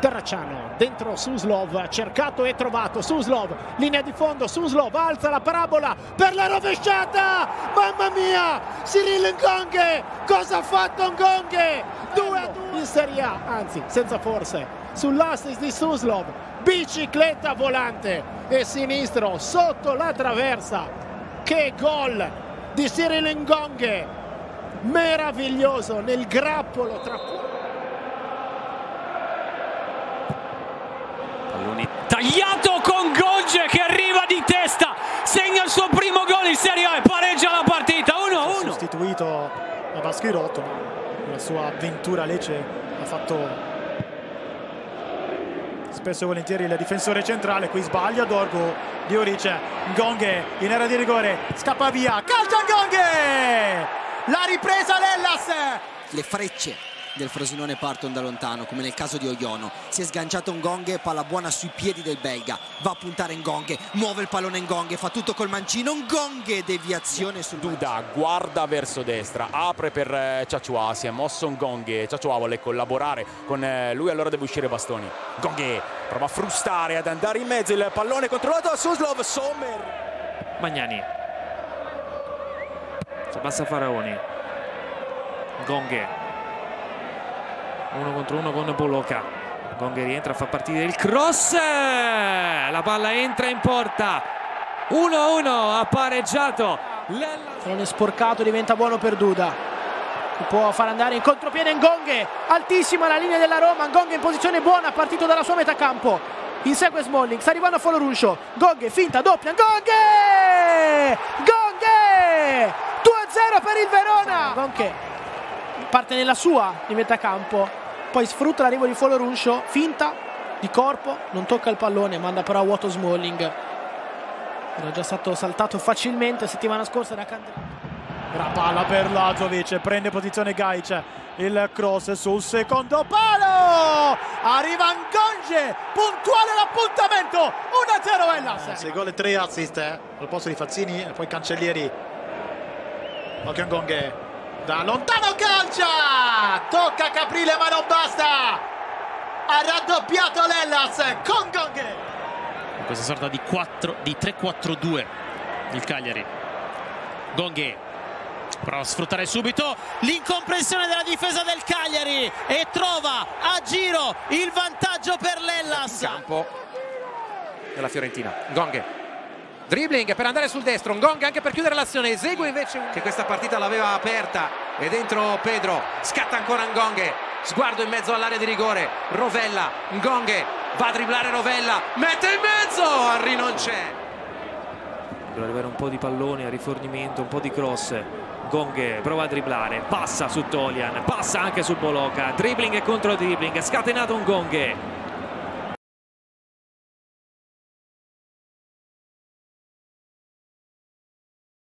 Terracciano dentro Suslov, cercato e trovato. Suslov, linea di fondo. Suslov alza la parabola per la rovesciata. Mamma mia! Cyril Ngonghe! Cosa ha fatto Ngonghe? 2 a 2 in Serie A, anzi, senza forse. Sull'assist di Suslov, bicicletta volante e sinistro sotto la traversa. Che gol di Cyril Ngonghe! Meraviglioso nel grappolo tra Pallone tagliato con Gogge che arriva di testa, segna il suo primo gol in Serie A e pareggia la partita. 1-1. Sostituito da Baschirotto, la sua avventura Lecce ha fatto spesso e volentieri il difensore centrale, qui sbaglia Dorgo, Diorice, Ngonghe in area di rigore, scappa via, calcia Ngonghe! La ripresa Lellas! Le frecce del Frosinone partono da lontano, come nel caso di Oiono. Si è sganciato Ngonghe, palla buona sui piedi del belga. Va a puntare Ngonghe, muove il pallone Ngonghe, fa tutto col mancino. Ngonghe, deviazione sul Duda guarda verso destra, apre per eh, Ciacciua, si è mosso Ngonghe. Ciacciua vuole collaborare con eh, lui, allora deve uscire Bastoni. Ngonghe prova a frustare, ad andare in mezzo, il pallone controllato da Suslov, Sommer. Magnani. Si abbassa Faraoni. Ngonghe uno contro uno con Boloca Gonghe rientra, fa partire il cross. La palla entra in porta. 1-1 ha pareggiato. Pallone sporcato diventa buono per Duda. Può far andare in contropiede Ngonghe. Altissima la linea della Roma. Ngonghe in posizione buona partito dalla sua metà campo. Insegue Smalling sta arrivando a Foloruscio Ngonghe finta doppia. Ngonghe! Ngonghe! 2-0 per il Verona! Ngonghe parte nella sua di metà campo poi sfrutta l'arrivo di Foloruscio, finta di corpo, non tocca il pallone, manda però a vuoto Smalling. Era già stato saltato facilmente settimana scorsa da Candreva. La palla per Lazovic, prende posizione Gaic, il cross sul secondo palo, arriva Ngonge, puntuale l'appuntamento, 1-0 Hellas. 6 gol e 3 assist eh, al posto di Fazzini e poi Cancellieri. Occhio Ngonge, da lontano calcia! Tocca Caprile ma non basta! Ha raddoppiato l'Ellas con Gonghe! Questa sorta di, 4, di 3-4-2 il Cagliari. Gonghe prova a sfruttare subito l'incomprensione della difesa del Cagliari e trova a giro il vantaggio per l'Ellas campo della Fiorentina. Gonghe dribbling per andare sul destro Ngong anche per chiudere l'azione. Esegue invece che questa partita l'aveva aperta e dentro Pedro scatta ancora Ngonghe sguardo in mezzo all'area di rigore Rovella Ngonghe va a dribblare Rovella mette in mezzo Henry non c'è deve arrivare un po' di pallone a rifornimento un po' di cross Gonghe prova a dribblare passa su Tolian passa anche su Boloca dribbling e contro dribbling scatenato un Gonghe